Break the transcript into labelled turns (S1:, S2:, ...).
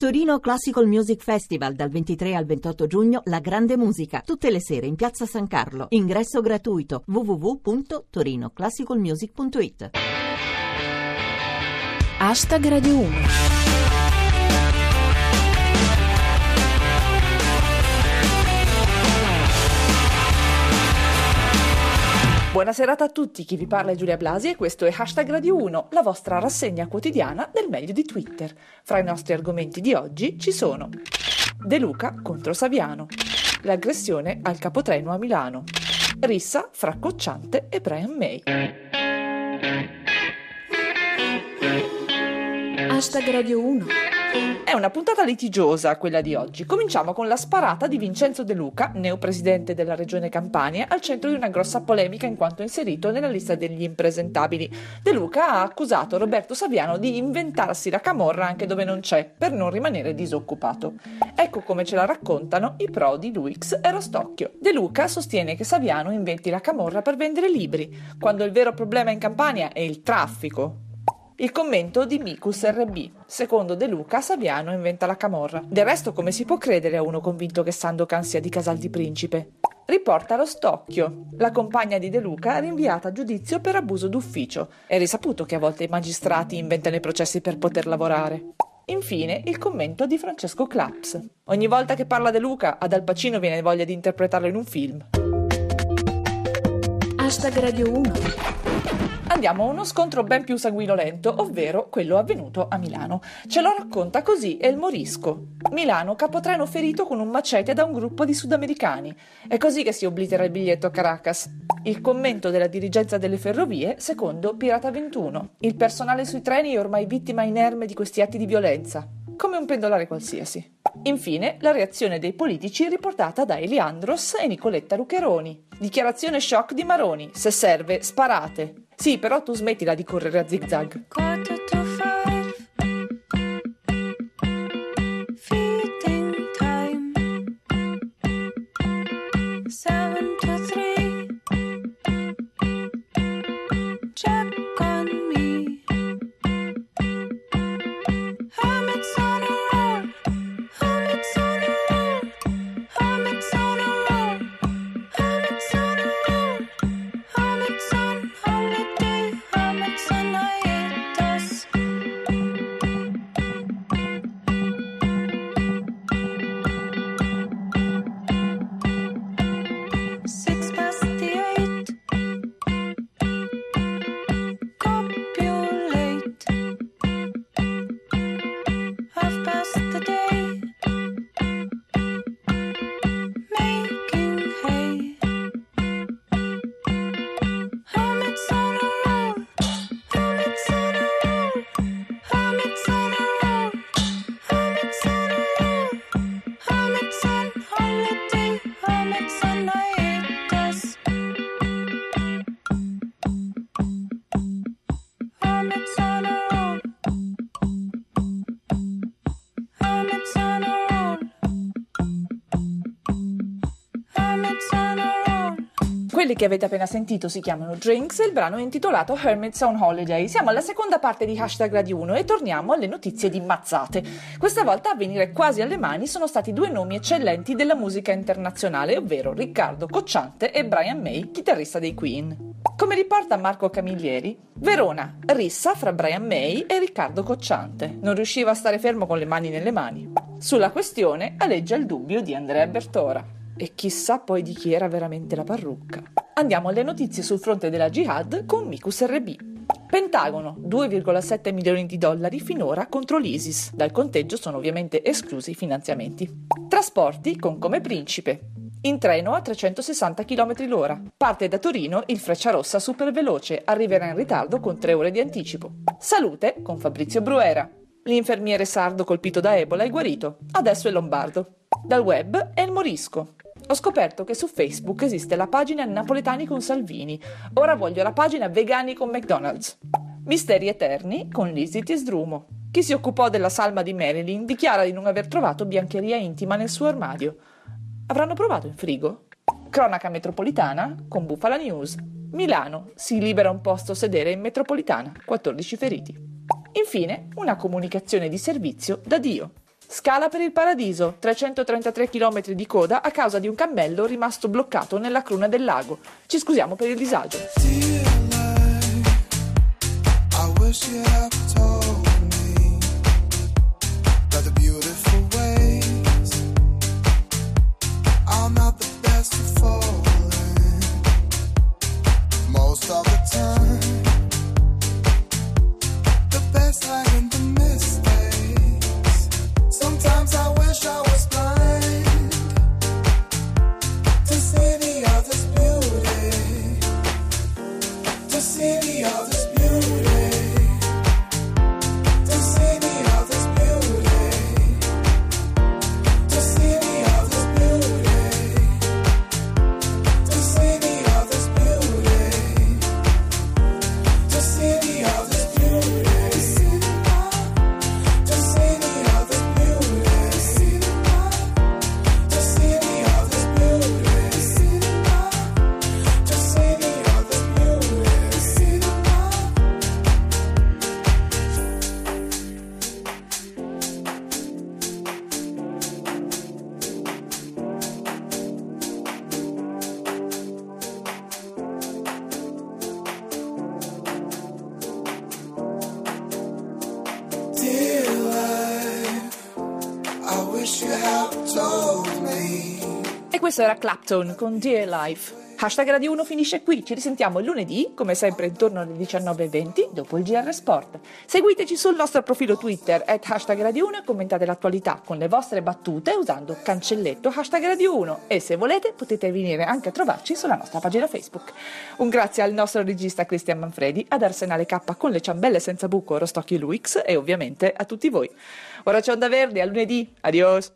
S1: Torino Classical Music Festival dal 23 al 28 giugno La Grande Musica, tutte le sere in Piazza San Carlo. Ingresso gratuito www.torinoclassicalmusic.it.
S2: Hashtag Radio 1
S3: Buonasera a tutti, chi vi parla è Giulia Blasi e questo è Hashtag Radio 1, la vostra rassegna quotidiana del meglio di Twitter. Fra i nostri argomenti di oggi ci sono De Luca contro Saviano, l'aggressione al capotreno a Milano, rissa fra Cocciante e Brian May.
S2: Hashtag Radio 1
S3: è una puntata litigiosa quella di oggi. Cominciamo con la sparata di Vincenzo De Luca, neopresidente della regione Campania, al centro di una grossa polemica in quanto inserito nella lista degli impresentabili. De Luca ha accusato Roberto Saviano di inventarsi la camorra anche dove non c'è, per non rimanere disoccupato. Ecco come ce la raccontano i pro di Luix e Rostocchio. De Luca sostiene che Saviano inventi la camorra per vendere libri, quando il vero problema in Campania è il traffico, il commento di Micus RB. Secondo De Luca, Saviano inventa la camorra. Del resto, come si può credere a uno convinto che Sandokan sia di Casal di Principe? Riporta lo Stocchio. La compagna di De Luca rinviata a giudizio per abuso d'ufficio. È risaputo che a volte i magistrati inventano i processi per poter lavorare. Infine, il commento di Francesco Claps. Ogni volta che parla De Luca, ad Al Pacino viene voglia di interpretarlo in un film.
S2: Hashtag Radio 1
S3: Andiamo a uno scontro ben più sanguinolento, ovvero quello avvenuto a Milano. Ce lo racconta così El Morisco. Milano, capotreno ferito con un macete da un gruppo di sudamericani. È così che si oblitera il biglietto a Caracas. Il commento della dirigenza delle ferrovie, secondo Pirata 21. Il personale sui treni è ormai vittima inerme di questi atti di violenza come un pendolare qualsiasi. Infine, la reazione dei politici riportata da Eliandros e Nicoletta Luccheroni. Dichiarazione shock di Maroni. Se serve, sparate. Sì, però tu smettila di correre a zigzag. Quelli che avete appena sentito si chiamano Drinks e il brano è intitolato Hermits on Holiday. Siamo alla seconda parte di Hashtag Radio 1 e torniamo alle notizie di mazzate. Questa volta a venire quasi alle mani sono stati due nomi eccellenti della musica internazionale, ovvero Riccardo Cocciante e Brian May, chitarrista dei Queen. Come riporta Marco Camiglieri, Verona, rissa fra Brian May e Riccardo Cocciante. Non riusciva a stare fermo con le mani nelle mani. Sulla questione aleggia il dubbio di Andrea Bertora e chissà poi di chi era veramente la parrucca. Andiamo alle notizie sul fronte della jihad con Mikus RB. Pentagono, 2,7 milioni di dollari finora contro l'ISIS. Dal conteggio sono ovviamente esclusi i finanziamenti. Trasporti con come principe. In treno a 360 km l'ora. Parte da Torino il Frecciarossa super veloce, arriverà in ritardo con 3 ore di anticipo. Salute con Fabrizio Bruera. L'infermiere sardo colpito da Ebola è guarito, adesso è lombardo. Dal web è il Morisco. Ho scoperto che su Facebook esiste la pagina Napoletani con Salvini. Ora voglio la pagina Vegani con McDonald's. Misteri eterni con Lizzie Tisdrumo. Chi si occupò della salma di Marilyn dichiara di non aver trovato biancheria intima nel suo armadio. Avranno provato in frigo? Cronaca metropolitana con Bufala News. Milano si libera un posto sedere in metropolitana, 14 feriti. Infine, una comunicazione di servizio da Dio.
S4: Scala per il paradiso, 333 km di coda a causa di un cammello rimasto bloccato nella cruna del lago. Ci scusiamo per il disagio. Questo era Clapton con Dear Life. Hashtag Radio 1 finisce qui, ci risentiamo lunedì, come sempre intorno alle 19.20, dopo il GR Sport. Seguiteci sul nostro profilo Twitter, at hashtag Radio 1 e commentate l'attualità con le vostre battute usando cancelletto hashtag Radio 1 e se volete potete venire anche a trovarci sulla nostra pagina Facebook. Un grazie al nostro regista Cristian Manfredi, ad Arsenale K con le ciambelle senza buco Rostocchio Luix e ovviamente a tutti voi. Ora c'è Onda Verde, a lunedì, adios!